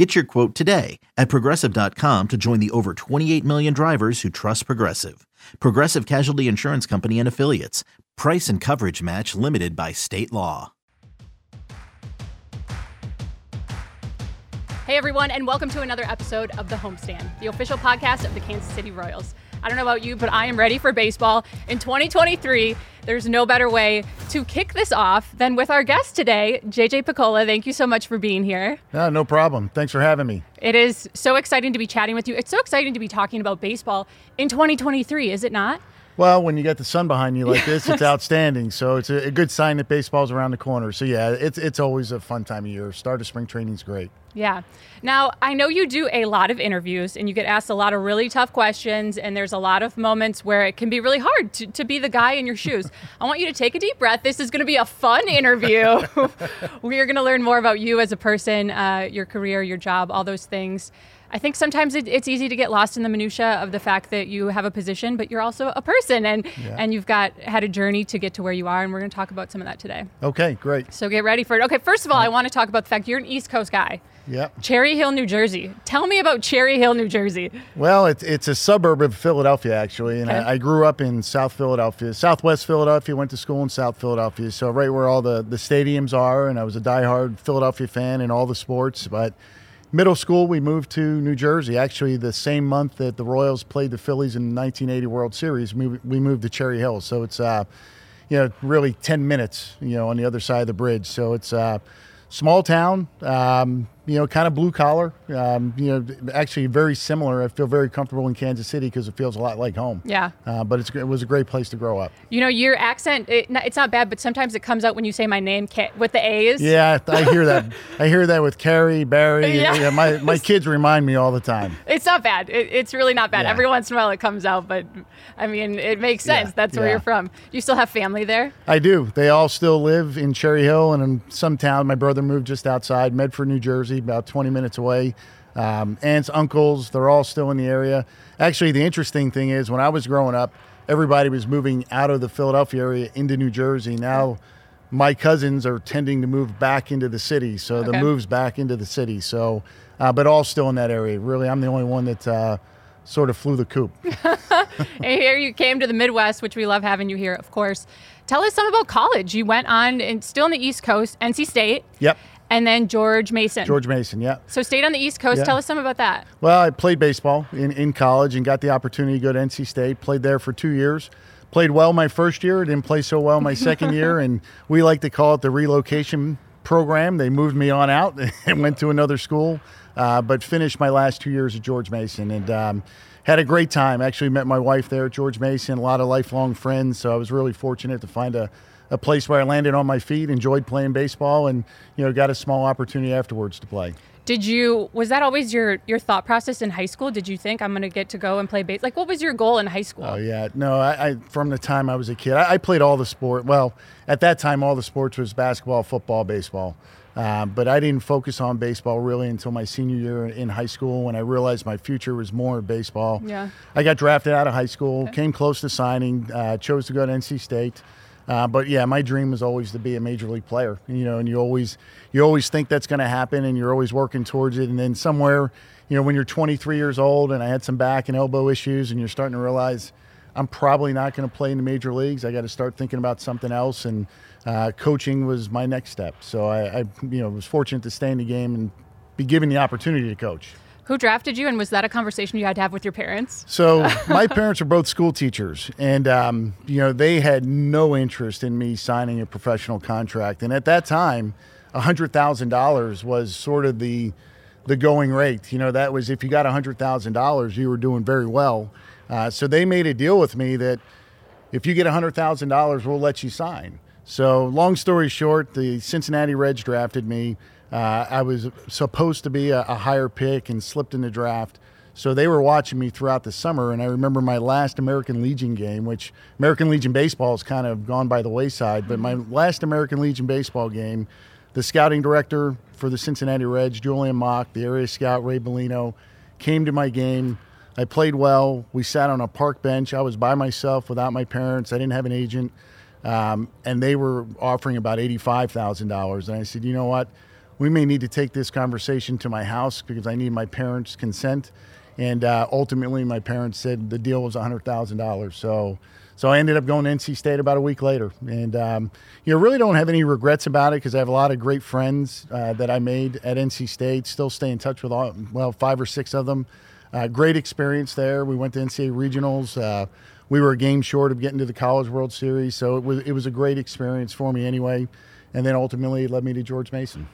Get your quote today at progressive.com to join the over 28 million drivers who trust Progressive. Progressive Casualty Insurance Company and Affiliates. Price and coverage match limited by state law. Hey everyone, and welcome to another episode of The Homestand, the official podcast of the Kansas City Royals. I don't know about you, but I am ready for baseball. In 2023, there's no better way to kick this off than with our guest today, JJ Picollo. Thank you so much for being here. No, no problem. Thanks for having me. It is so exciting to be chatting with you. It's so exciting to be talking about baseball in 2023, is it not? Well, when you got the sun behind you like this, it's outstanding. So it's a, a, good sign that baseball's around the corner. So yeah, it's it's always a fun time of year. Start of spring training is great. Yeah. Now, I know you do a lot of interviews and you get asked a lot of really tough questions, and there's a lot of moments where it can be really hard to, to be the guy in your shoes. I want you to take a deep breath. This is going to be a fun interview. we are going to learn more about you as a person, uh, your career, your job, all those things. I think sometimes it, it's easy to get lost in the minutia of the fact that you have a position, but you're also a person, and yeah. and you've got had a journey to get to where you are, and we're going to talk about some of that today. Okay, great. So get ready for it. Okay, first of all, I want to talk about the fact you're an East Coast guy. Yeah. Cherry Hill, New Jersey. Tell me about Cherry Hill, New Jersey. Well, it's it's a suburb of Philadelphia actually, and okay. I, I, grew up in South Philadelphia, Southwest Philadelphia. Went to school in South Philadelphia, so right where all the the stadiums are, and I was a diehard Philadelphia fan in all the sports, but middle school, we moved to New Jersey. Actually, the same month that the Royals played the Phillies in the 1980 World Series, we, we moved to Cherry Hill. So it's, uh, you know, really 10 minutes, you know, on the other side of the bridge. So it's a uh, small town. Um, you know, kind of blue collar. Um, you know, actually very similar. I feel very comfortable in Kansas City because it feels a lot like home. Yeah. Uh, but it was a great place to grow up. You know, your accent, it, it's not bad, but sometimes it comes out when you say my name with the A's. Yeah, I hear that. I hear that with Carrie, Barry. Yeah. yeah. my, my kids remind me all the time. It's not bad. It, it's really not bad. Yeah. Every once in a while it comes out, but I mean, it makes sense. Yeah. That's where you're from. You still have family there? I do. They all still live in Cherry Hill and in some town. My brother moved just outside Medford, New Jersey, about 20 minutes away. Um, aunts, uncles, they're all still in the area. Actually, the interesting thing is when I was growing up, everybody was moving out of the Philadelphia area into New Jersey. Now, my cousins are tending to move back into the city, so okay. the moves back into the city. So, uh, but all still in that area. Really, I'm the only one that uh, sort of flew the coop. And here you came to the Midwest, which we love having you here, of course. Tell us some about college. You went on, and still on the East Coast, NC State. Yep and then George Mason. George Mason, yeah. So stayed on the East Coast. Yeah. Tell us some about that. Well, I played baseball in, in college and got the opportunity to go to NC State. Played there for two years. Played well my first year. Didn't play so well my second year, and we like to call it the relocation program. They moved me on out and went to another school, uh, but finished my last two years at George Mason and. Um, had a great time. Actually, met my wife there at George Mason. A lot of lifelong friends, so I was really fortunate to find a a place where I landed on my feet, enjoyed playing baseball, and you know got a small opportunity afterwards to play. Did you was that always your your thought process in high school? Did you think I'm going to get to go and play base? Like, what was your goal in high school? Oh yeah, no. I, I from the time I was a kid, I, I, played all the sport. Well, at that time, all the sports was basketball, football, baseball. Um, but I didn't focus on baseball really until my senior year in high school when I realized my future was more baseball. Yeah. I got drafted out of high school, okay. came close to signing, uh, chose to go to NC State. Uh, but yeah, my dream was always to be a major league player. You know, and you always you always think that's going to happen, and you're always working towards it. And then somewhere, you know, when you're 23 years old, and I had some back and elbow issues, and you're starting to realize I'm probably not going to play in the major leagues. I got to start thinking about something else, and uh, coaching was my next step. So I, I, you know, was fortunate to stay in the game and be given the opportunity to coach. Who drafted you, and was that a conversation you had to have with your parents? So my parents are both school teachers, and um, you know they had no interest in me signing a professional contract. And at that time, hundred thousand dollars was sort of the the going rate. You know that was if you got hundred thousand dollars, you were doing very well. Uh, so they made a deal with me that if you get hundred thousand dollars, we'll let you sign. So long story short, the Cincinnati Reds drafted me. Uh, I was supposed to be a, a, higher pick and slipped in the draft. So they were watching me throughout the summer, and I remember my last American Legion game, which American Legion baseball has kind of gone by the wayside. But my last American Legion baseball game, the scouting director for the Cincinnati Reds, Julian Mock, the area scout Ray Bellino, came to my game. I played well. We sat on a park bench. I was by myself without my parents. I didn't have an agent, um, and they were offering about eighty-five thousand dollars. And I said, you know what? We may need to take this conversation to my house because I need my parents' consent. And uh, ultimately, my parents said the deal was $100,000. So, so I ended up going to NC State about a week later. And, um, you know, really don't have any regrets about it because I have a lot of great friends uh, that I made at NC State. Still stay in touch with all, well, five or six of them. Uh, great experience there. We went to NCAA regionals. Uh, we were a game short of getting to the College World Series. So it was, it was a great experience for me anyway. And then ultimately it led me to George Mason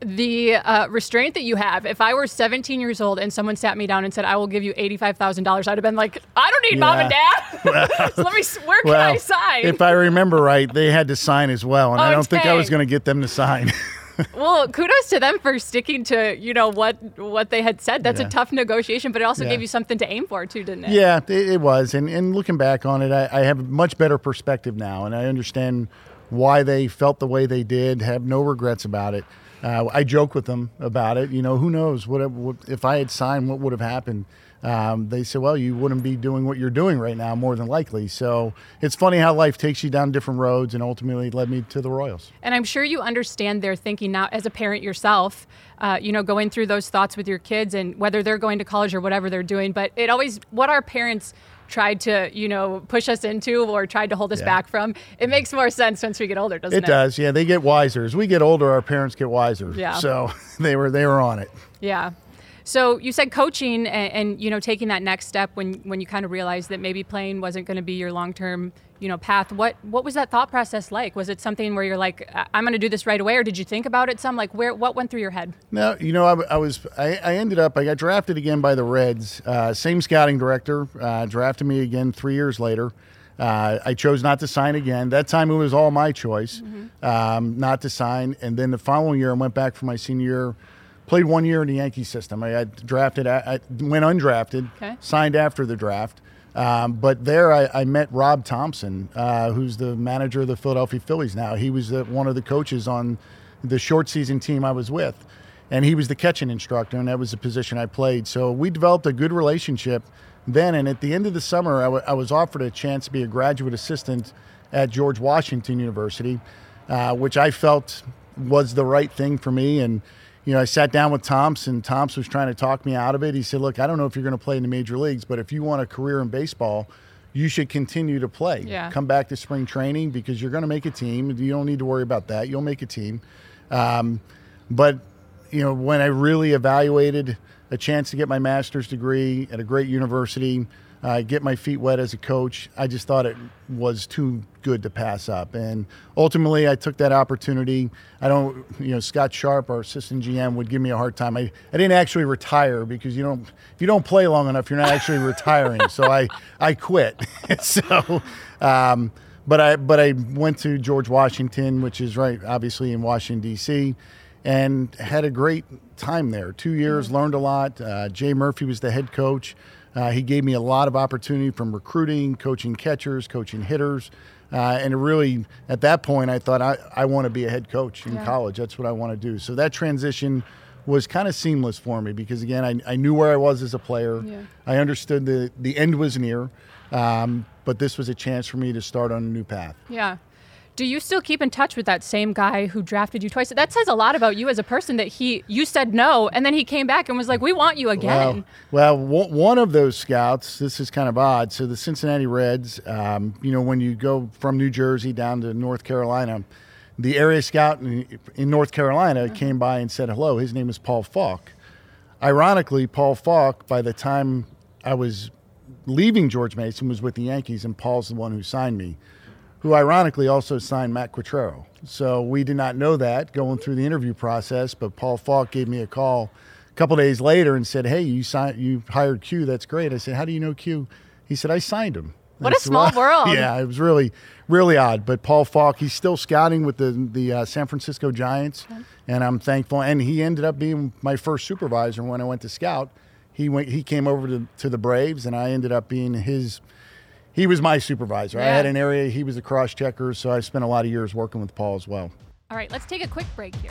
the uh, restraint that you have. If I were 17 years old and someone sat me down and said, "I will give you $85,000," I'd have been like, "I don't need yeah. mom and dad. so let me. Where can well, I sign?" If I remember right, they had to sign as well, and oh, I don't think I was going to get them to sign. well, kudos to them for sticking to you know what what they had said. That's yeah. a tough negotiation, but it also yeah. gave you something to aim for too, didn't it? Yeah, it, it was. And and looking back on it, I, I have a much better perspective now, and I understand why they felt the way they did. Have no regrets about it. Uh, I joke with them about it. You know, who knows what, what if I had signed, what would have happened? Um, they said, well, you wouldn't be doing what you're doing right now, more than likely. So it's funny how life takes you down different roads and ultimately led me to the Royals. And I'm sure you understand their thinking now as a parent yourself, uh, you know, going through those thoughts with your kids and whether they're going to college or whatever they're doing. But it always, what our parents tried to, you know, push us into or tried to hold us yeah. back from. It makes more sense once we get older, doesn't it? It does. Yeah, they get wiser. As we get older, our parents get wiser. Yeah. So they were they were on it. Yeah. So you said coaching and, and, you know taking that next step when when you kind of realized that maybe playing wasn't going to be your long term you know path. What what was that thought process like? Was it something where you're like I'm going to do this right away, or did you think about it some? Like where what went through your head? No, you know I, I was I, I, ended up I got drafted again by the Reds. Uh, same scouting director uh, drafted me again three years later. Uh, I chose not to sign again. That time it was all my choice mm-hmm. um, not to sign. And then the following year I went back for my senior year Played one year in the Yankee system. I, I drafted, I, went undrafted, okay. signed after the draft. Um, but there I, I, met Rob Thompson, uh, who's the manager of the Philadelphia Phillies now. He was the, one of the coaches on the short season team I was with. And he was the catching instructor, and that was the position I played. So we developed a good relationship then. And at the end of the summer, I, w- I was offered a chance to be a graduate assistant at George Washington University, uh, which I felt was the right thing for me. And you know, I sat down with Thompson. Thompson was trying to talk me out of it. He said, "Look, I don't know if you're going to play in the major leagues, but if you want a career in baseball, you should continue to play. Yeah. Come back to spring training because you're going to make a team. You don't need to worry about that. You'll make a team." Um, but you know, when I really evaluated a chance to get my master's degree at a great university uh, get my feet wet as a coach. I just thought it was too good to pass up, and ultimately I took that opportunity. I don't, you know, Scott Sharp, our assistant GM, would give me a hard time. I, I didn't actually retire because you don't if you don't play long enough, you're not actually retiring. So I I quit. so. Um, but I but I went to George Washington, which is right obviously in Washington D.C., and had a great time there. Two years, learned a lot. Uh, Jay Murphy was the head coach. Uh, he gave me a lot of opportunity from recruiting, coaching catchers, coaching hitters. Uh, and really, at that point, I thought I, I want to be a head coach in yeah. college. That's what I want to do. So that transition was kind of seamless for me because, again, I, I knew where I was as a player. Yeah. I understood the, the end was near, um, but this was a chance for me to start on a new path. Yeah do you still keep in touch with that same guy who drafted you twice? That says a lot about you as a person that he you said no and then he came back and was like, "We want you again." Well, well one of those scouts. This is kind of odd. So the Cincinnati Reds, um, you know, when you go from New Jersey down to North Carolina, the area scout in, in North Carolina uh-huh. came by and said hello. His name is Paul Falk. Ironically, Paul Falk, by the time I was leaving George Mason, was with the Yankees, and Paul's the one who signed me who ironically also signed Matt Quatraro. So we did not know that going through the interview process, but Paul Falk gave me a call a couple days later and said, "Hey, you signed, you hired Q. That's great." I said, "How do you know Q?" He said, "I signed him." What a small world! Yeah, it was really, really odd. But Paul Falk, he's still scouting with the the uh, San Francisco Giants, okay. and I'm thankful. And he ended up being my first supervisor when I went to scout he went he came over to, to the Braves, and I ended up being his. He was my supervisor. I had an area. He was a cross checker, so I spent a lot of years working with Paul as well. All right, let's take a quick break here.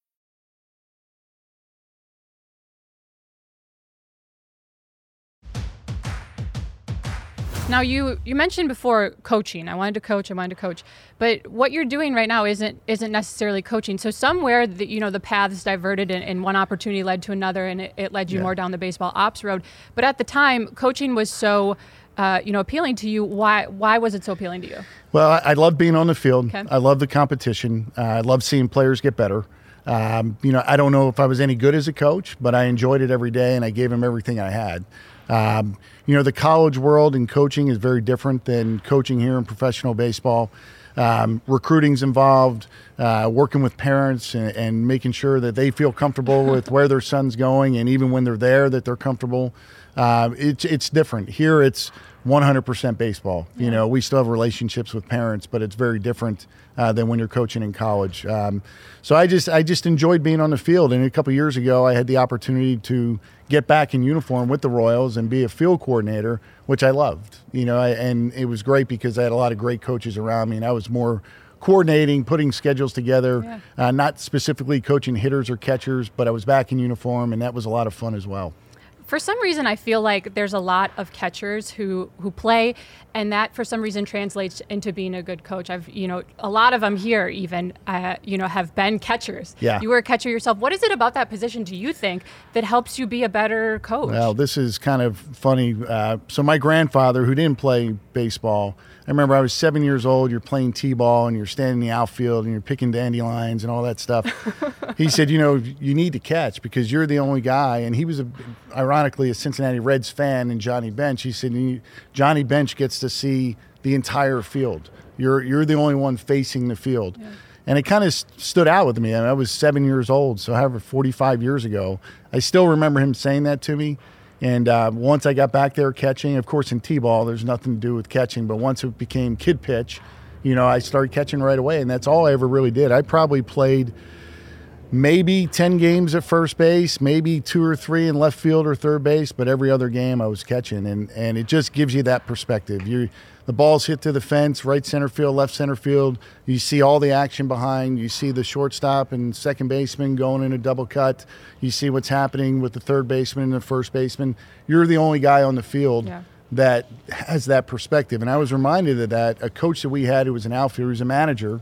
Now you you mentioned before coaching. I wanted to coach. I wanted to coach, but what you're doing right now isn't isn't necessarily coaching. So somewhere the, you know the paths diverted and, and one opportunity led to another, and it, it led you Yeah. more down the baseball ops road. But at the time, coaching was so uh, you know appealing to you. Why why was it so appealing to you? Well, I, I love being on the field. Okay. I love the competition. Uh, I love seeing players get better. Um, you know, I don't know if I was any good as a coach, but I enjoyed it every day, and I gave them everything I had. Um, you know, the college world and coaching is very different than coaching here in professional baseball. Um, recruiting's involved, uh, working with parents and, and making sure that they feel comfortable with where their son's going, and even when they're there, that they're comfortable. Uh, it's it's different here. It's 100% baseball. You know, we still have relationships with parents, but it's very different uh, than when you're coaching in college. Um, so I just I just enjoyed being on the field. And a couple years ago, I had the opportunity to get back in uniform with the Royals and be a field coordinator, which I loved. You know, I, and it was great because I had a lot of great coaches around me, and I was more coordinating, putting schedules together, uh, not specifically coaching hitters or catchers, but I was back in uniform, and that was a lot of fun as well. For some reason I feel like there's a lot of catchers who who play and that for some reason translates into being a good coach. I've you know a lot of them here even uh, you know have been catchers. Yeah. You were a catcher yourself. What is it about that position do you think that helps you be a better coach? Well, this is kind of funny. Uh, so my grandfather, who didn't play baseball, I remember I was seven years old. You're playing t-ball and you're standing in the outfield and you're picking dandelions and all that stuff. he said, you know, you need to catch because you're the only guy. And he was, a, ironically, a Cincinnati Reds fan and Johnny Bench. He said, Johnny Bench gets to see the entire field. You're you're the only one facing the field. And it kind of stood out with me. I, mean, I was seven years old, so however, 45 years ago, I still remember him saying that to me. And uh, once I got back there catching, of course, in t-ball, there's nothing to do with catching. But once it became kid pitch, you know, I started catching right away, and that's all I ever really did. I probably played maybe 10 games at first base, maybe two or three in left field or third base, but every other game I was catching. And, and it just gives you that perspective. You, the ball's hit to the fence, right center field, left center field. You see all the action behind. You see the shortstop and second baseman going in a double cut. You see what's happening with the third baseman and the first baseman. You're the only guy on the field Yeah. that has that perspective. And I was reminded of that. A coach that we had who was an outfielder, who was a manager,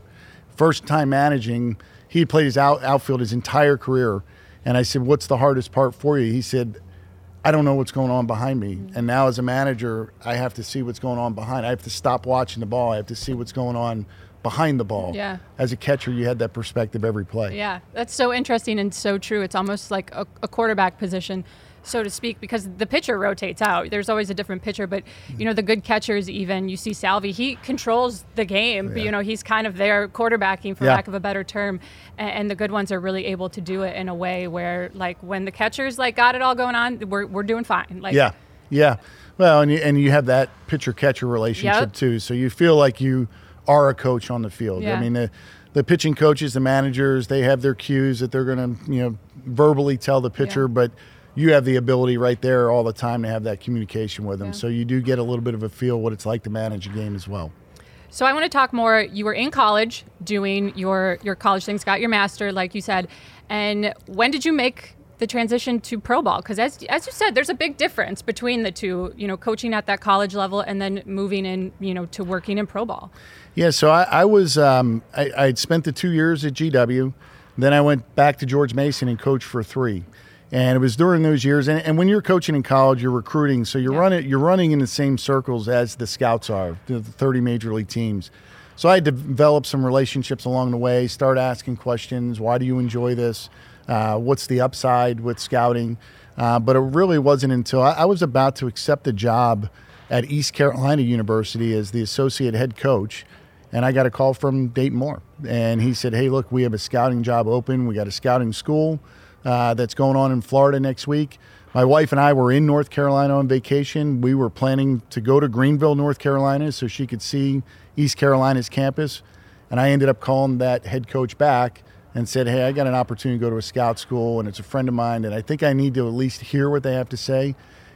first time managing, he played his out, outfield his entire career. And I said, What's the hardest part for you? He said, I don't know what's going on behind me. And now, as a manager, I have to see what's going on behind. I have to stop watching the ball. I have to see what's going on behind the ball. Yeah. As a catcher, you had that perspective every play. Yeah, that's so interesting and so true. It's almost like a, a quarterback position, so to speak, because the pitcher rotates out. There's always a different pitcher, but you know the good catchers. Even you see Salvy, he controls the game. Oh, but, you know he's kind of there quarterbacking, for Yeah. lack of a better term, and, and the good ones are really able to do it in a way where, like, when the catchers like got it all going on, we're we're doing fine. Like, Yeah, yeah. Well, and you, and you have that pitcher catcher relationship Yep. too. So you feel like you are a coach on the field. Yeah. I mean, the, the pitching coaches, the managers, they have their cues that they're going to, you know, verbally tell the pitcher, Yeah. but you have the ability right there all the time to have that communication with them. Yeah. So you do get a little bit of a feel what it's like to manage a game as well. So I want to talk more. You were in college doing your your college things, got your master, like you said. And when did you make the transition to pro ball? Because as as you said, there's a big difference between the two. You know, coaching at that college level and then moving in, you know, to working in pro ball. Yeah, so I, I was um, I, I'd spent the two years at GW, then I went back to George Mason and coached for three, and it was during those years. And, and when you're coaching in college, you're recruiting, so you're Yeah. running you're running in the same circles as the scouts are, the 30 major league teams. So I developed some relationships along the way. Start asking questions. Why do you enjoy this? Uh, what's the upside with scouting? Uh, but it really wasn't until I, I was about to accept a job at East Carolina University as the associate head coach. And I got a call from Dayton Moore. And he said, Hey, look, we have a scouting job open. We got a scouting school uh, that's going on in Florida next week. My wife and I were in North Carolina on vacation. We were planning to go to Greenville, North Carolina, so she could see East Carolina's campus. And I ended up calling that head coach back and said, Hey, I got an opportunity to go to a scout school, and it's a friend of mine, and I think I need to at least hear what they have to say.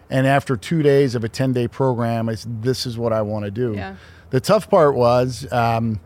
And after two days of a 10 day program, I said, This is what I want to do. Yeah. The tough part was, um,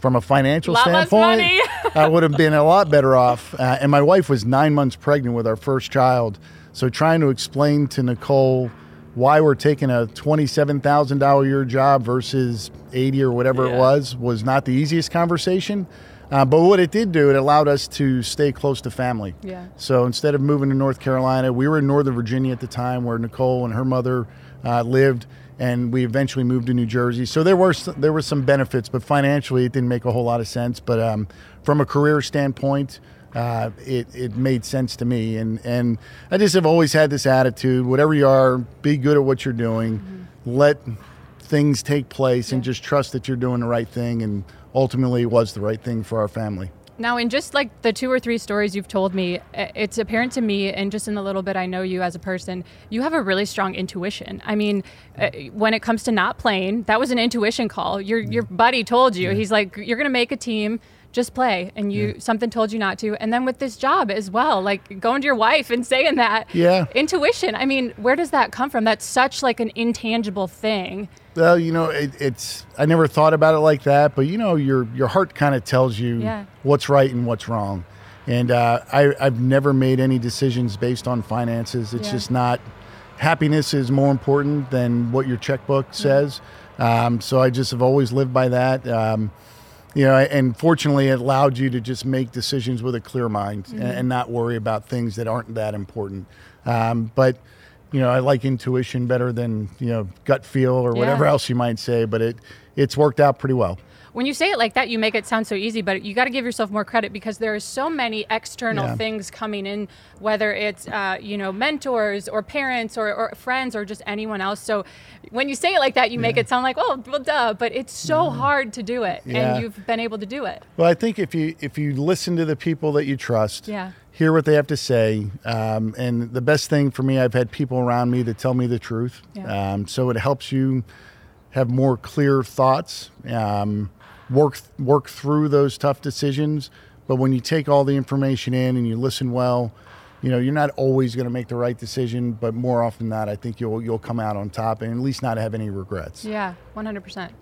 from a financial standpoint. I would have been a lot better off. Uh, and my wife was nine months pregnant with our first child. So trying to explain to Nicole why we're taking a $27,000 a year job versus 80 or whatever Yeah. it was was not the easiest conversation. Uh, but what it did do, it allowed us to stay close to family. Yeah. So instead of moving to North Carolina, we were in Northern Virginia at the time where Nicole and her mother uh, lived, and we eventually moved to New Jersey. So there were there were some benefits, but financially it didn't make a whole lot of sense. But um, from a career standpoint, uh, it it made sense to me, and and I just have always had this attitude: whatever you are, be good at what you're doing, let things take place, and just trust that you're doing the right thing. And ultimately, it was the right thing for our family. Now, in just like the two or three stories you've told me, it's apparent to me, and just in the little bit I know you as a person, you have a really strong intuition. I mean, uh, when it comes to not playing, that was an intuition call. Your your buddy told you, he's like, you're going to make a team. Just play, and you something told you not to, and then with this job as well, like going to your wife and saying that, Yeah. intuition. I mean, where does that come from? That's such like an intangible thing. Well, you know, it, it's I never thought about it like that, but you know, your your heart kind of tells you Yeah. what's right and what's wrong. And uh, I, I've never made any decisions based on finances. It's Yeah. just not. Happiness is more important than what your checkbook says. Um, so I just have always lived by that. Um, you know, and fortunately, it allowed you to just make decisions with a clear mind and, and not worry about things that aren't that important. Um, but you know, I like intuition better than you know gut feel or whatever else you might say. But it it's worked out pretty well. When you say it like that, you make it sound so easy, but you got to give yourself more credit because there are so many external Yeah. things coming in, whether it's uh, you know mentors or parents or, or friends or just anyone else. So when you say it like that, you make it sound like oh well duh, but it's so hard to do it, Yeah. and you've been able to do it. Well, I think if you if you listen to the people that you trust, Yeah. hear what they have to say, um, and the best thing for me, I've had people around me that tell me the truth, Yeah. um, so it helps you have more clear thoughts, um, work work through those tough decisions. But when you take all the information in and you listen well, you know you're not always going to make the right decision, but more often than not, I think you'll you'll come out on top and at least not have any regrets. Yeah, one hundred percent.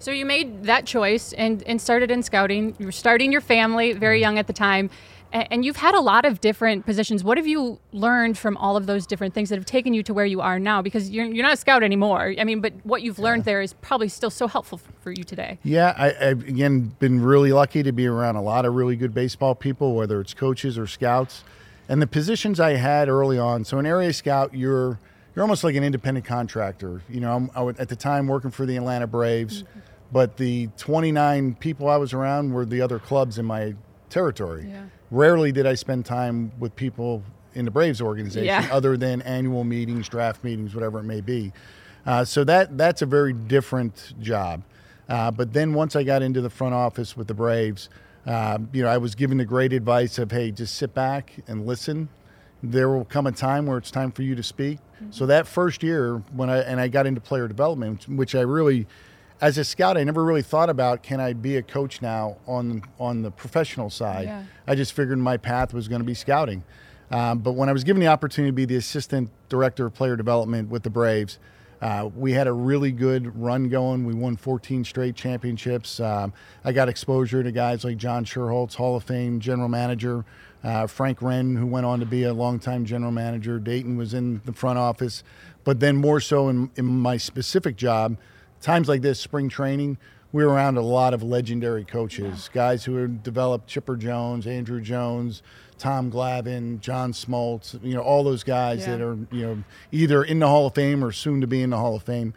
So you made that choice and, and started in scouting. You were starting your family very young at the time, and you've had a lot of different positions. What have you learned from all of those different things that have taken you to where you are now? Because you're, you're not a scout anymore. I mean, but what you've learned there is probably still so helpful for you today. Yeah, I, I've again been really lucky to be around a lot of really good baseball people, whether it's coaches or scouts. And the positions I had early on, so an area scout, you're you're almost like an independent contractor. You know, I'm, I would, at the time working for the Atlanta Braves, mm-hmm. but the 29 people I was around were the other clubs in my territory. Yeah. Rarely did I spend time with people in the Braves organization, Yeah. other than annual meetings, draft meetings, whatever it may be. Uh, so that that's a very different job. Uh, but then once I got into the front office with the Braves, um, you know, I was given the great advice of, hey, just sit back and listen. There will come a time where it's time for you to speak. So that first year, when I and I got into player development, which I really, as a scout, I never really thought about can I be a coach now on on the professional side. Yeah. I just figured my path was going to be scouting. Um, but when I was given the opportunity to be the assistant director of player development with the Braves, uh, we had a really good run going. We won 14 straight championships. Um, I got exposure to guys like John Schuerholz, Hall of Fame general manager, uh, Frank Wren, who went on to be a longtime general manager. Dayton was in the front office. But then, more so in, in my specific job, times like this, spring training, we were around a lot of legendary coaches, guys who had developed Chipper Jones, Andruw Jones, Tom Glavine, John Smoltz, you know, all those guys Yeah. that are, you know, either in the Hall of Fame or soon to be in the Hall of Fame.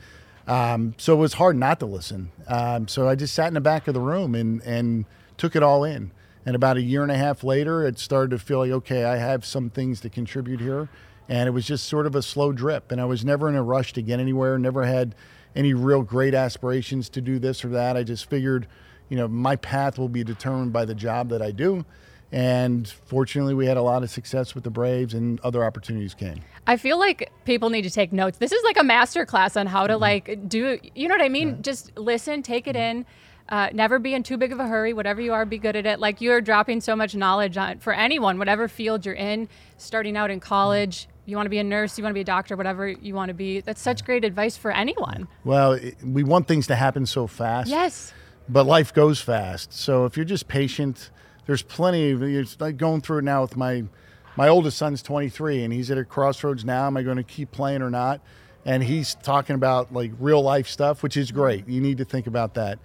Um, so it was hard not to listen. Um, so I just sat in the back of the room and, and took it all in. And about a year and a half later, it started to feel like, okay, I have some things to contribute here. And it was just sort of a slow drip. And I was never in a rush to get anywhere, never had any real great aspirations to do this or that. I just figured, you know, my path will be determined by the job that I do. And fortunately, we had a lot of success with the Braves, and other opportunities came. I feel like people need to take notes. This is like a master class on how to mm-hmm. like do. You know what I mean? Right. Just listen, take it mm-hmm. in. Uh, never be in too big of a hurry. Whatever you are, be good at it. Like you're dropping so much knowledge on for anyone, whatever field you're in. Starting out in college, you want to be a nurse, you want to be a doctor, whatever you want to be. That's such great advice for anyone. Well, we want things to happen so fast. Yes. But life goes fast. So if you're just patient there's plenty of it's like going through it now with my my oldest son's 23 and he's at a crossroads now am i going to keep playing or not and he's talking about like real life stuff which is great you need to think about that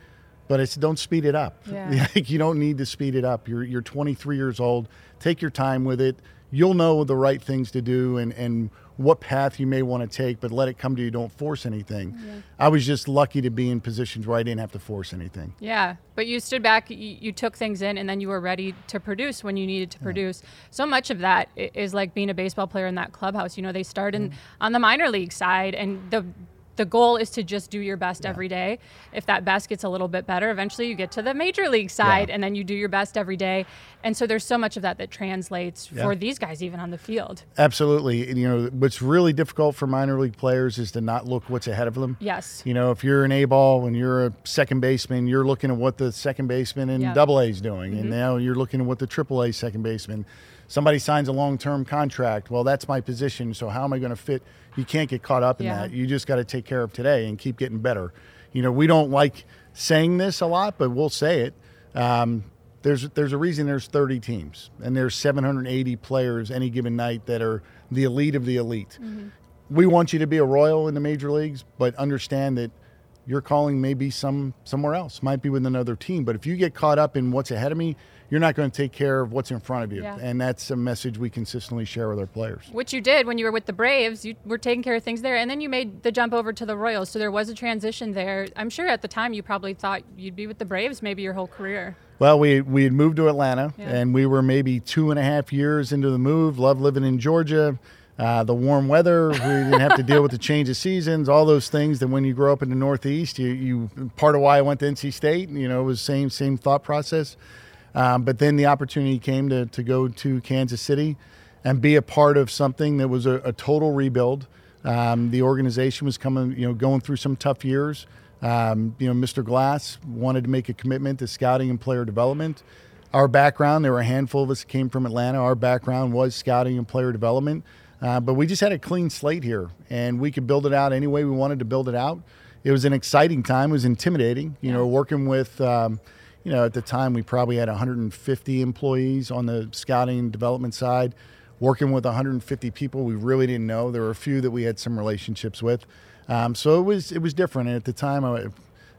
but it's don't speed it up yeah. you don't need to speed it up you're you're 23 years old take your time with it you'll know the right things to do and and what path you may want to take, but let it come to you. Don't force anything. Yeah. I was just lucky to be in positions where I didn't have to force anything. Yeah, but you stood back, you, you took things in, and then you were ready to produce when you needed to yeah. produce. So much of that is like being a baseball player in that clubhouse. You know, they start in, mm-hmm. on the minor league side, and the the goal is to just do your best yeah. every day. If that best gets a little bit better, eventually you get to the major league side yeah. and then you do your best every day. And so there's so much of that that translates yeah. for these guys even on the field. Absolutely. And, you know, what's really difficult for minor league players is to not look what's ahead of them. Yes. You know, if you're an A ball and you're a second baseman, you're looking at what the second baseman in double A is doing. Mm-hmm. And now you're looking at what the triple A second baseman somebody signs a long-term contract well that's my position so how am i going to fit you can't get caught up in yeah. that you just got to take care of today and keep getting better you know we don't like saying this a lot but we'll say it um, there's there's a reason there's 30 teams and there's 780 players any given night that are the elite of the elite mm-hmm. we want you to be a royal in the major leagues but understand that your calling may be some somewhere else might be with another team but if you get caught up in what's ahead of me you're not going to take care of what's in front of you. Yeah. And that's a message we consistently share with our players. Which you did when you were with the Braves. You were taking care of things there. And then you made the jump over to the Royals. So there was a transition there. I'm sure at the time you probably thought you'd be with the Braves maybe your whole career. Well, we, we had moved to Atlanta, yeah. and we were maybe two and a half years into the move. Loved living in Georgia. Uh, the warm weather, we didn't have to deal with the change of seasons, all those things that when you grow up in the Northeast, you, you part of why I went to NC State, you know, it was same same thought process. Um, but then the opportunity came to, to go to Kansas City and be a part of something that was a, a total rebuild. Um, the organization was coming, you know, going through some tough years. Um, you know, Mr. Glass wanted to make a commitment to scouting and player development. Our background, there were a handful of us that came from Atlanta. Our background was scouting and player development. Uh, but we just had a clean slate here, and we could build it out any way we wanted to build it out. It was an exciting time. It was intimidating, you know, working with um, – you know, at the time we probably had 150 employees on the scouting development side, working with 150 people we really didn't know. There were a few that we had some relationships with, um, so it was it was different. And at the time, I,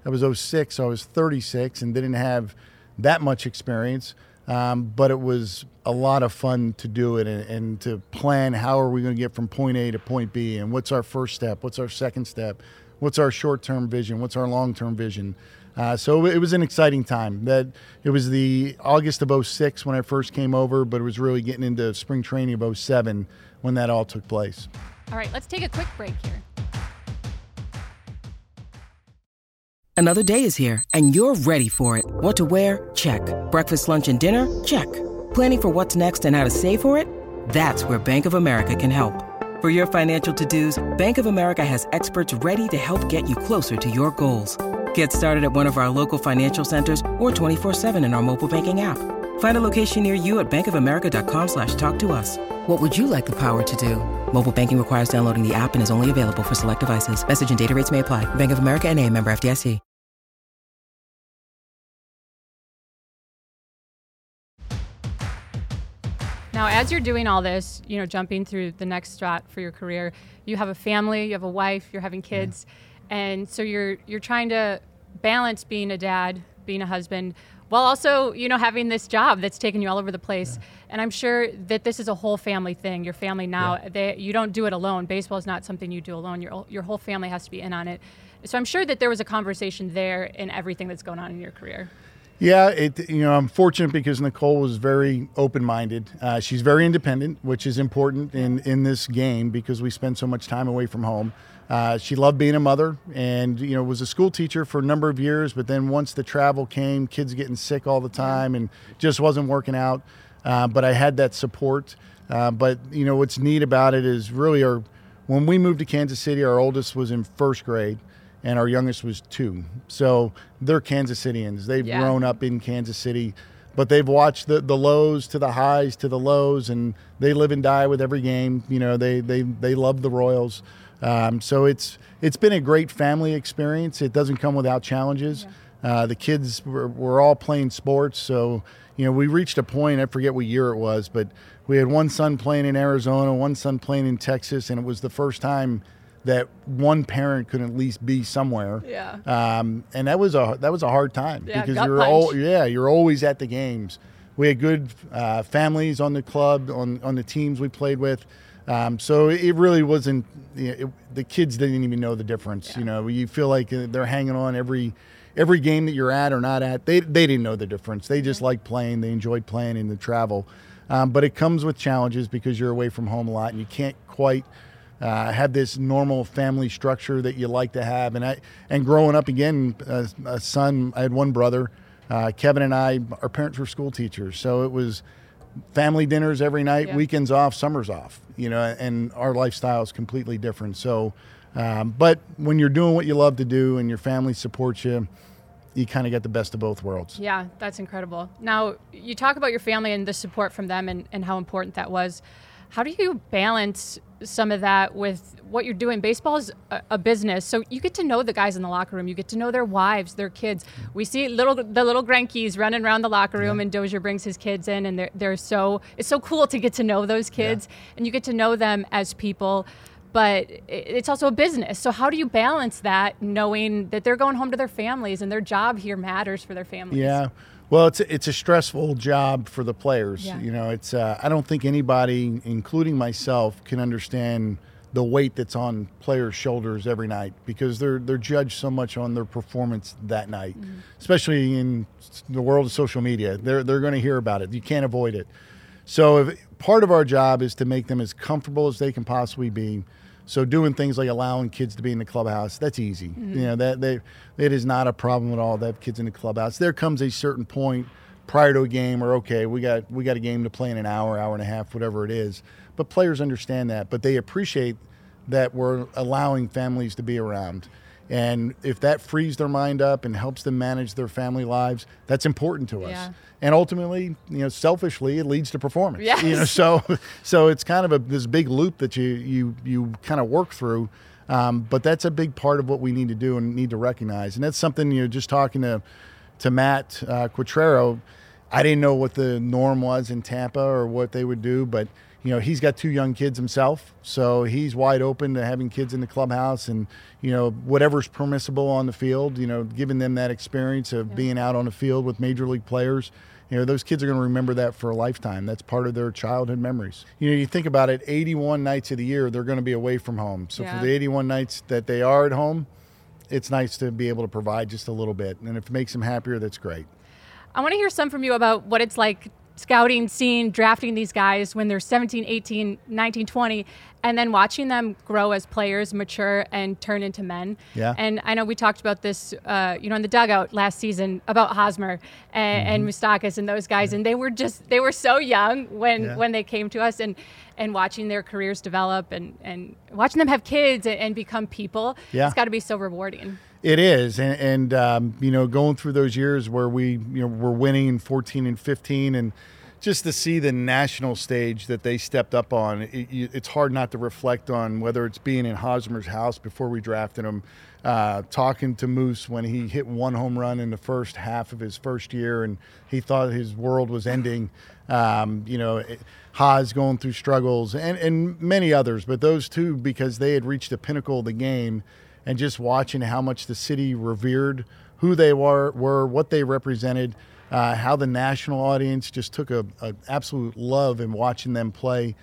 I was 06, so I was 36 and didn't have that much experience. Um, but it was a lot of fun to do it and, and to plan how are we going to get from point A to point B and what's our first step, what's our second step, what's our short term vision, what's our long term vision. Uh, so it was an exciting time. That it was the August of 06 when I first came over, but it was really getting into spring training of 07 when that all took place. All right, let's take a quick break here. Another day is here, and you're ready for it. What to wear? Check. Breakfast, lunch, and dinner? Check. Planning for what's next and how to save for it? That's where Bank of America can help. For your financial to-dos, Bank of America has experts ready to help get you closer to your goals. Get started at one of our local financial centers or 24-7 in our mobile banking app. Find a location near you at bankofamerica.com slash talk to us. What would you like the power to do? Mobile banking requires downloading the app and is only available for select devices. Message and data rates may apply. Bank of America and a member FDIC. Now, as you're doing all this, you know, jumping through the next strat for your career, you have a family, you have a wife, you're having kids. Yeah and so you're you're trying to balance being a dad, being a husband, while also you know having this job that's taking you all over the place. Yeah. And I'm sure that this is a whole family thing. Your family now, yeah. they, you don't do it alone. Baseball is not something you do alone. Your your whole family has to be in on it. So I'm sure that there was a conversation there in everything that's going on in your career. Yeah, it, you know, I'm fortunate because Nicole was very open-minded. Uh, she's very independent, which is important in in this game because we spend so much time away from home. Uh, she loved being a mother, and you know, was a school teacher for a number of years. But then once the travel came, kids getting sick all the time, and just wasn't working out. Uh, but I had that support. Uh, but you know, what's neat about it is really our when we moved to Kansas City, our oldest was in first grade and our youngest was two. So they're Kansas Citians. They've yeah. grown up in Kansas City, but they've watched the, the lows to the highs to the lows, and they live and die with every game. You know, they they they love the Royals. Um, so it's it's been a great family experience. It doesn't come without challenges. Yeah. Uh, the kids were, were all playing sports, so you know we reached a point. I forget what year it was, but we had one son playing in Arizona, one son playing in Texas, and it was the first time that one parent could at least be somewhere. Yeah. Um, and that was a that was a hard time yeah, because you're all yeah you're always at the games. We had good uh, families on the club on on the teams we played with. Um, so it really wasn't. You know, it, the kids didn't even know the difference. Yeah. You know, you feel like uh, they're hanging on every every game that you're at or not at. They they didn't know the difference. They just liked playing. They enjoyed playing and the travel. Um, but it comes with challenges because you're away from home a lot and you can't quite uh, have this normal family structure that you like to have. And I and growing up again, uh, a son. I had one brother. Uh, Kevin and I, our parents were school teachers, so it was family dinners every night, yeah. weekends off, summers off. You know, and our lifestyle is completely different. So, um, but when you're doing what you love to do and your family supports you. You kind of get the best of both worlds. Yeah, that's incredible. Now, you talk about your family and the support from them and, and how important that was. How do you balance some of that with what you're doing. Baseball is a, a, business, so you get to know the guys in the locker room. You get to know their wives, their kids. We see little the little Greinke's running around the locker room, yeah. and Dozier brings his kids in, and they're they're so it's so cool to get to know those kids, yeah. and you get to know them as people. But it's also a business. So how do you balance that, knowing that they're going home to their families and their job here matters for their families? Yeah. Well, it's a, it's a stressful job for the players. Yeah. You know, it's uh, I don't think anybody, including myself, can understand the weight that's on players' shoulders every night because they're they're judged so much on their performance that night, mm-hmm. especially in the world of social media. They're they're going to hear about it. You can't avoid it. So, if, part of our job is to make them as comfortable as they can possibly be so doing things like allowing kids to be in the clubhouse, that's easy. Mm-hmm. You know, that they it is not a problem at all to have kids in the clubhouse. There comes a certain point prior to a game or okay, we got we got a game to play in an hour, hour and a half, whatever it is. But players understand that, but they appreciate that we're allowing families to be around. And if that frees their mind up and helps them manage their family lives, that's important to us. Yeah. And ultimately, you know, selfishly, it leads to performance. Yes. You know, so so it's kind of a this big loop that you you you kind of work through. Um, but that's a big part of what we need to do and need to recognize. And that's something you know, just talking to to Matt uh, Quatraro. I didn't know what the norm was in Tampa or what they would do, but you know he's got two young kids himself so he's wide open to having kids in the clubhouse and you know whatever's permissible on the field you know giving them that experience of yeah. being out on the field with major league players. You know those kids are going to remember that for a lifetime. That's part of their childhood memories. You know you think about it 81 nights of the year they're going to be away from home. So yeah. for the 81 nights that they are at home it's nice to be able to provide just a little bit. And if it makes them happier that's great. I want to hear some from you about what it's like scouting, seeing, drafting these guys when they're 17, 18, 19, 20, and then watching them grow as players, mature, and turn into men. Yeah. And I know we talked about this, uh, you know, in the dugout last season about Hosmer and, mm-hmm. and and those guys, and they were just they were so young when yeah. when they came to us, and and watching their careers develop and and watching them have kids and, and become people. Yeah. It's got to be so rewarding. It is, and, and um, you know, going through those years where we, you know, were winning in 14 and 15, and just to see the national stage that they stepped up on, it, it's hard not to reflect on whether it's being in Hosmer's house before we drafted him, uh, talking to Moose when he hit one home run in the first half of his first year, and he thought his world was ending. Um, you know, Haas going through struggles, and, and many others, but those two because they had reached the pinnacle of the game and just watching how much the city revered who they were, were what they represented, uh, how the national audience just took a, a, absolute love in watching them play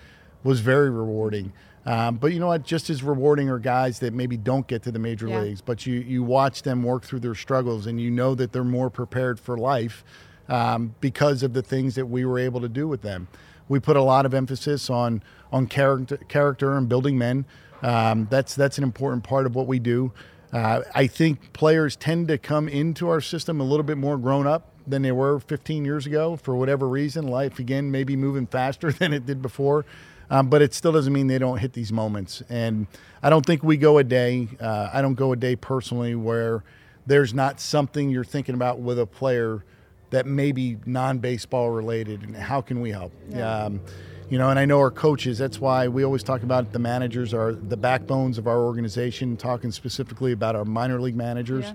was very rewarding. Um, but you know what? Just as rewarding are guys that maybe don't get to the major Yeah. leagues, but you you watch them work through their struggles, and you know that they're more prepared for life um, because of the things that we were able to do with them. We put a lot of emphasis on on character, character and building men. Um, that's that's an important part of what we do. Uh, I think players tend to come into our system a little bit more grown up than they were 15 years ago for whatever reason. Life again maybe moving faster than it did before. Um, but it still doesn't mean they don't hit these moments. And I don't think we go a day, uh, I don't go a day personally where there's not something you're thinking about with a player that may be non baseball related and how can we help? Um, you know, and I know our coaches, that's why we always talk about the managers are the backbones of our organization, talking specifically about our minor league managers.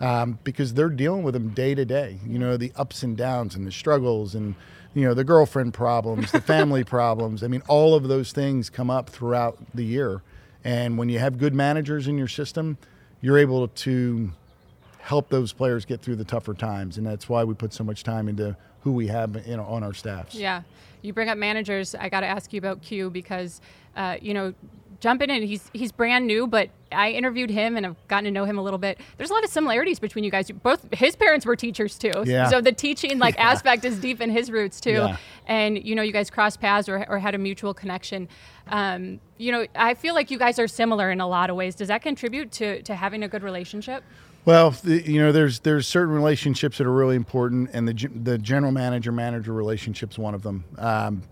Um, because they're dealing with them day to day, you know, the ups and downs and the struggles and, you know, the girlfriend problems, the family problems. I mean, all of those things come up throughout the year. And when you have good managers in your system, you're able to help those players get through the tougher times. And that's why we put so much time into who we have you know, on our staffs. Yeah, you bring up managers. I got to ask you about Q because, uh, you know, jumping in, he's he's brand new, but I interviewed him and I've gotten to know him a little bit. There's a lot of similarities between you guys. Both his parents were teachers too, Yeah. so the teaching like aspect is deep in his roots too. Yeah. And you know, you guys crossed paths or, or had a mutual connection. Um, you know, I feel like you guys are similar in a lot of ways. Does that contribute to to having a good relationship? Well, you know, there's there's certain relationships that are really important, and the the general manager manager relationship's one of them. Um,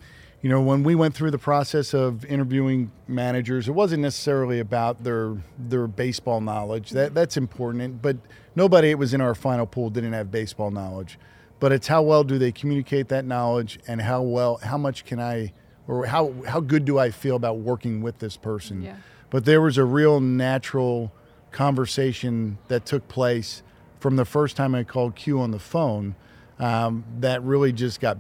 you know, when we went through the process of interviewing managers, it wasn't necessarily about their their baseball knowledge. That that's important, but nobody that was in our final pool didn't have baseball knowledge. But it's how well do they communicate that knowledge, and how well, how much can I, or how how good do I feel about working with this person? Yeah. But there was a real natural conversation that took place from the first time I called Q on the phone um, that really just got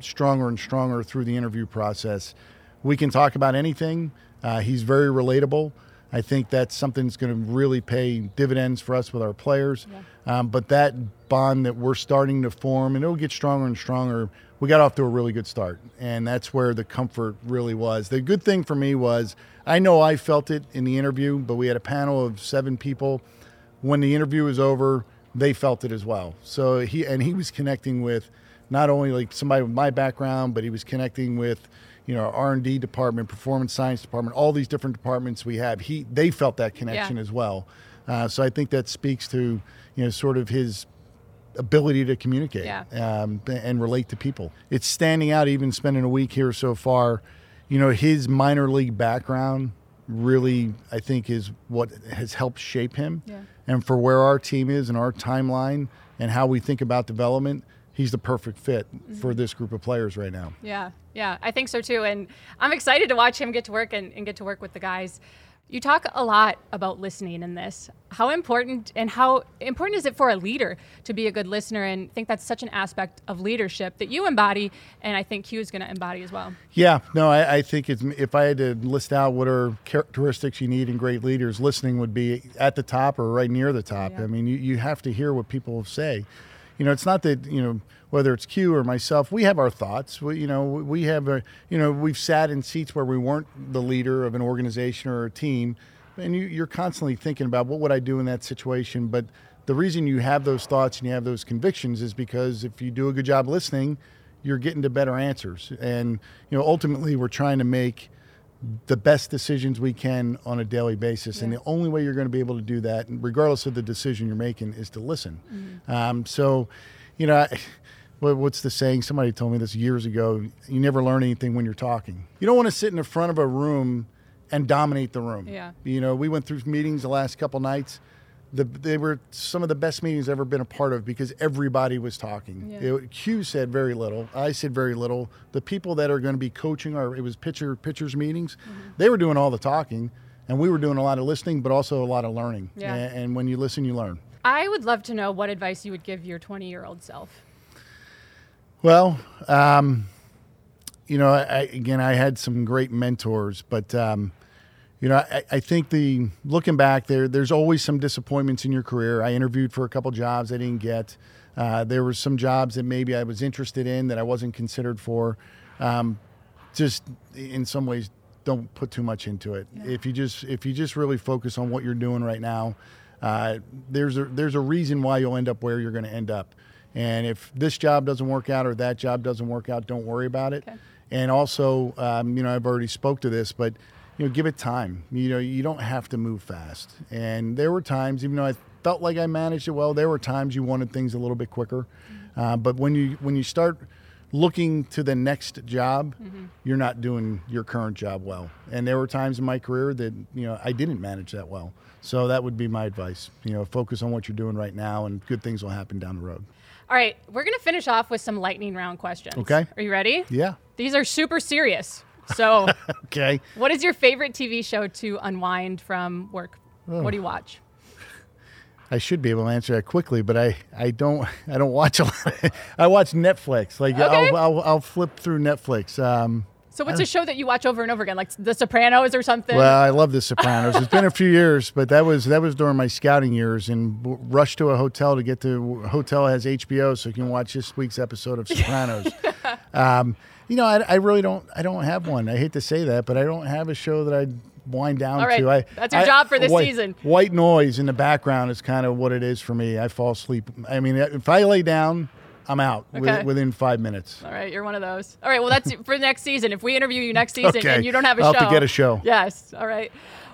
stronger and stronger through the interview process. We can talk about anything. Uh, he's very relatable. I think that's something that's going to really pay dividends for us with our players. Um, but that bond that we're starting to form, and it'll get stronger and stronger. We got off to a really good start, and that's where the comfort really was. The good thing for me was I know I felt it in the interview, but we had a panel of seven people. When the interview was over, they felt it as well. So he and he was connecting with not only like somebody with my background, but he was connecting with you know R and D department, performance science department, all these different departments we have. He they felt that connection as well. Uh, so I think that speaks to you know sort of his ability to communicate Yeah. um, and relate to people. It's standing out. Even spending a week here so far, you know, his minor league background really I think is what has helped shape him. Yeah. And for where our team is and our timeline and how we think about development, he's the perfect fit for this group of players right now. Yeah, yeah, I think so too. And I'm excited to watch him get to work and, and get to work with the guys. You talk a lot about listening in this. How important and how important is it for a leader to be a good listener? And I think that's such an aspect of leadership that you embody, and I think Q is going to embody as well. Yeah, no, I, I think it's if I had to list out what are characteristics you need in great leaders, listening would be at the top or right near the top. Yeah. I mean, you, you have to hear what people say. You know, it's not that you know whether it's Q or myself, we have our thoughts. We, you know, we have a you know we've sat in seats where we weren't the leader of an organization or a team, and you, you're constantly thinking about what would I do in that situation. But the reason you have those thoughts and you have those convictions is because if you do a good job listening, you're getting to better answers. And you know, ultimately, we're trying to make the best decisions we can on a daily basis. And the only way you're going to be able to do that, regardless of the decision you're making, is to listen. Um, so, you know, I, what- what's the saying? Somebody told me this years ago. You never learn anything when you're talking. You don't want to sit in the front of a room and dominate the room. Yeah. You know, we went through meetings the last couple nights. The, they were some of the best meetings I've ever been a part of because everybody was talking. Yeah. It- Q said very little. I said very little. The people that are going to be coaching our it was pitcher pitchers meetings. Mm-hmm. They were doing all the talking, and we were doing a lot of listening, but also a lot of learning. Yeah. A- And, when you listen, you learn. I would love to know what advice you would give your 20 year old self. Well, um, you know, I- again, I had some great mentors, but um, you know, I, I think the looking back there, there's always some disappointments in your career. I interviewed for a couple jobs I didn't get. Uh, there were some jobs that maybe I was interested in that I wasn't considered for. Um, just in some ways, don't put too much into it. If you just if you just really focus on what you're doing right now, uh, there's a there's a reason why you'll end up where you're going to end up. And if this job doesn't work out or that job doesn't work out, don't worry about it. Okay. And also, um, you know, I've already spoke to this, but you know, give it time. You know, you don't have to move fast. And there were times, even though I felt like I managed it well, there were times you wanted things a little bit quicker. Uh, but when you when you start looking to the next job, you're not doing your current job well. And there were times in my career that you know I didn't manage that well. So that would be my advice. You know, focus on what you're doing right now, and good things will happen down the road. All right, we're going to finish off with some lightning round questions. Okay. Are you ready? Yeah. These are super serious. So, Okay. what is your favorite TV show to unwind from work? What do you watch? I should be able to answer that quickly, but I, I don't I don't watch a lot. I watch Netflix. Like Okay. I'll, I'll I'll flip through Netflix. Um, So, what's a show that you watch over and over again, like The Sopranos or something? well, I love The Sopranos. it's been a few years, but that was that was during my scouting years, and w- rushed to a hotel to get to hotel has HBO, so you can watch this week's episode of Sopranos. um, you know, I, I really don't I don't have one. I hate to say that, but I don't have a show that I wind down All right, to. I, that's your I- job for this white, season. White noise in the background is kind of what it is for me. I fall asleep. I mean, if I lay down, I'm out Okay. with, within five minutes. All right, you're one of those. All right, well, that's for next season. If we interview you next season Okay. and you don't have a I'll show, have to get a show. Yes. All right.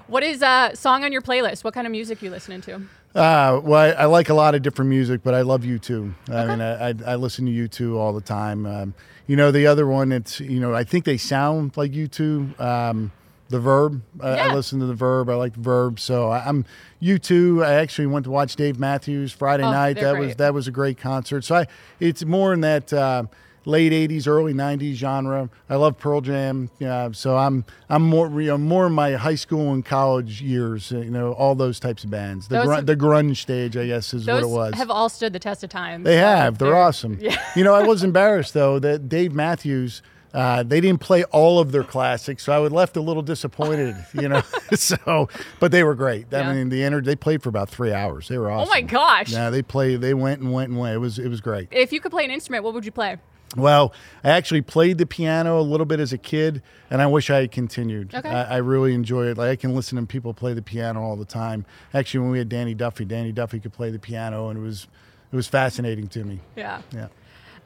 What is a song on your playlist? What kind of music you listening to? Uh, well, I, I like a lot of different music, but I love U2. I mean, I, I, I listen to U2 all the time. Um, you know, the other one, it's you know, I think they sound like U2. Um, the Verve, I, I listen to the Verve. I like the Verve, so I, I'm U2. I actually went to watch Dave Matthews Friday Oh, night. That was that was a great concert. So I, it's more in that. Uh, Late '80s, early '90s genre. I love Pearl Jam. Yeah, so I'm I'm more you know more in my high school and college years. You know, all those types of bands. The grun- the grunge stage, I guess, is what it was. have all stood the test of time. They so have. They're, awesome. Yeah. You know, I was embarrassed though that Dave Matthews. Uh, they didn't play all of their classics, so I was left a little disappointed. You know, so but they were great. Yeah. I mean, the enter- they played for about three hours. They were awesome. Oh my gosh. Yeah, they played. They went and went and went. It was it was great. If you could play an instrument, what would you play? Well, I actually played the piano a little bit as a kid, and I wish I had continued. Okay. I, I really enjoy it. Like I can listen to people play the piano all the time. Actually, when we had Danny Duffy, Danny Duffy could play the piano, and it was it was fascinating to me. Yeah. Yeah.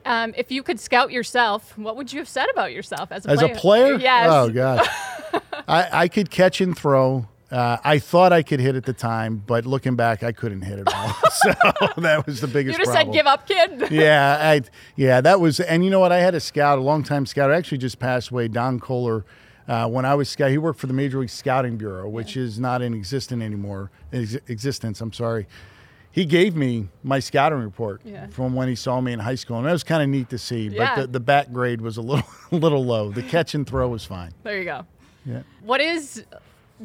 Um, if you could scout yourself, what would you have said about yourself as a As player? a player? Yes. Oh god. I, I could catch and throw. Uh, I thought I could hit at the time, but looking back, I couldn't hit at all. so that was the biggest you just problem. said give up, kid. yeah, I, yeah, that was, and you know what? I had a scout, a longtime scout, actually just passed away, Don Kohler. Uh, when I was scout, he worked for the Major League Scouting Bureau, which is not in existence anymore. Ex- existence, I'm sorry. He gave me my scouting report Yeah. from when he saw me in high school, and that was kind of neat to see. Yeah. But the, the bat grade was a little, a little low. The catch and throw was fine. There you go. Yeah. What is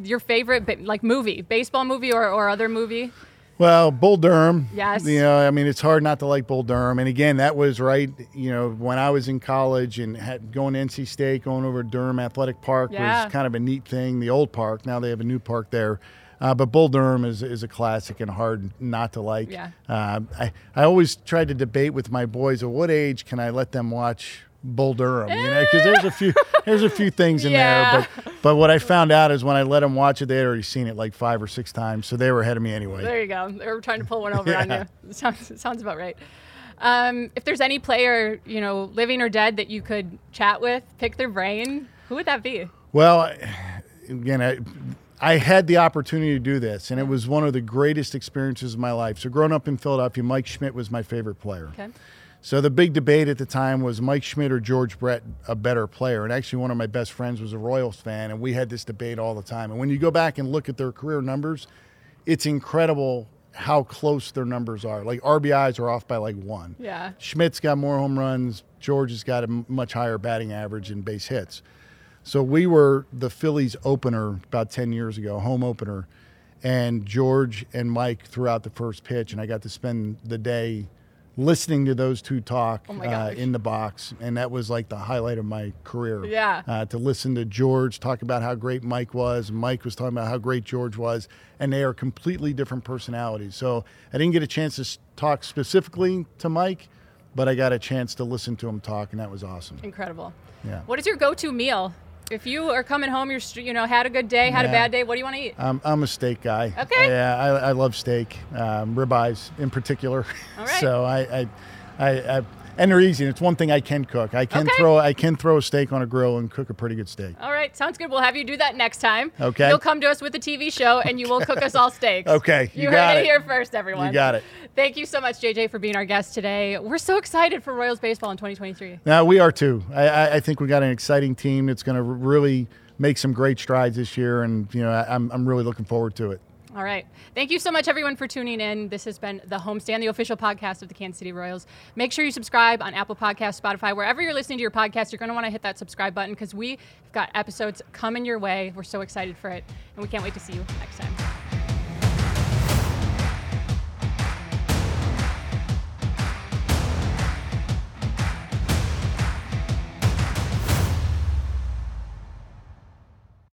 your favorite like movie, baseball movie or, or other movie? Well, Bull Durham. Yes. You know, I mean, it's hard not to like Bull Durham. And again, that was right. You know, when I was in college and had, going to NC State, going over to Durham Athletic Park Yeah. was kind of a neat thing. The old park. Now they have a new park there. Uh, but Bull Durham is, is a classic and hard not to like. Yeah. Uh, I, I always tried to debate with my boys at what age can I let them watch Bull Durham? You know, because there's a few there's a few things in Yeah. there. But but what I found out is when I let them watch it, they had already seen it like five or six times, so they were ahead of me anyway. There you go. They were trying to pull one over on you. Sounds sounds about right. Um, if there's any player, you know, living or dead that you could chat with, pick their brain, who would that be? Well, again, I, I had the opportunity to do this, and it was one of the greatest experiences of my life. So, growing up in Philadelphia, Mike Schmidt was my favorite player. Okay. So, the big debate at the time was Mike Schmidt or George Brett a better player? And actually, one of my best friends was a Royals fan, and we had this debate all the time. And when you go back and look at their career numbers, it's incredible how close their numbers are. Like RBIs are off by like one. Yeah. Schmidt's got more home runs. George has got a much higher batting average and base hits. So we were the Phillies opener about 10 years ago, home opener, and George and Mike threw out the first pitch, and I got to spend the day listening to those two talk Oh uh, in the box, and that was like the highlight of my career. Yeah. Uh, to listen to George talk about how great Mike was, Mike was talking about how great George was, and they are completely different personalities. So I didn't get a chance to talk specifically to Mike, but I got a chance to listen to him talk, and that was awesome. Incredible. Yeah. What is your go-to meal? If you are coming home, you're you know had a good day, had yeah. a bad day. What do you want to eat? I'm, I'm a steak guy. Okay. Yeah, I, I love steak, um, ribeyes in particular. All right. so I, I, I, I and they're easy. And It's one thing I can cook. I can okay. throw I can throw a steak on a grill and cook a pretty good steak. All right, sounds good. We'll have you do that next time. Okay. You'll come to us with a TV show and you will cook us all steaks. Okay. You, you heard it. it here first, everyone. You got it. Thank you so much, JJ, for being our guest today. We're so excited for Royals baseball in 2023. Now we are too. I, I think we got an exciting team that's going to really make some great strides this year, and you know I'm I'm really looking forward to it. All right. Thank you so much, everyone, for tuning in. This has been the Homestand, the official podcast of the Kansas City Royals. Make sure you subscribe on Apple Podcasts, Spotify, wherever you're listening to your podcast. You're going to want to hit that subscribe button because we've got episodes coming your way. We're so excited for it, and we can't wait to see you next time.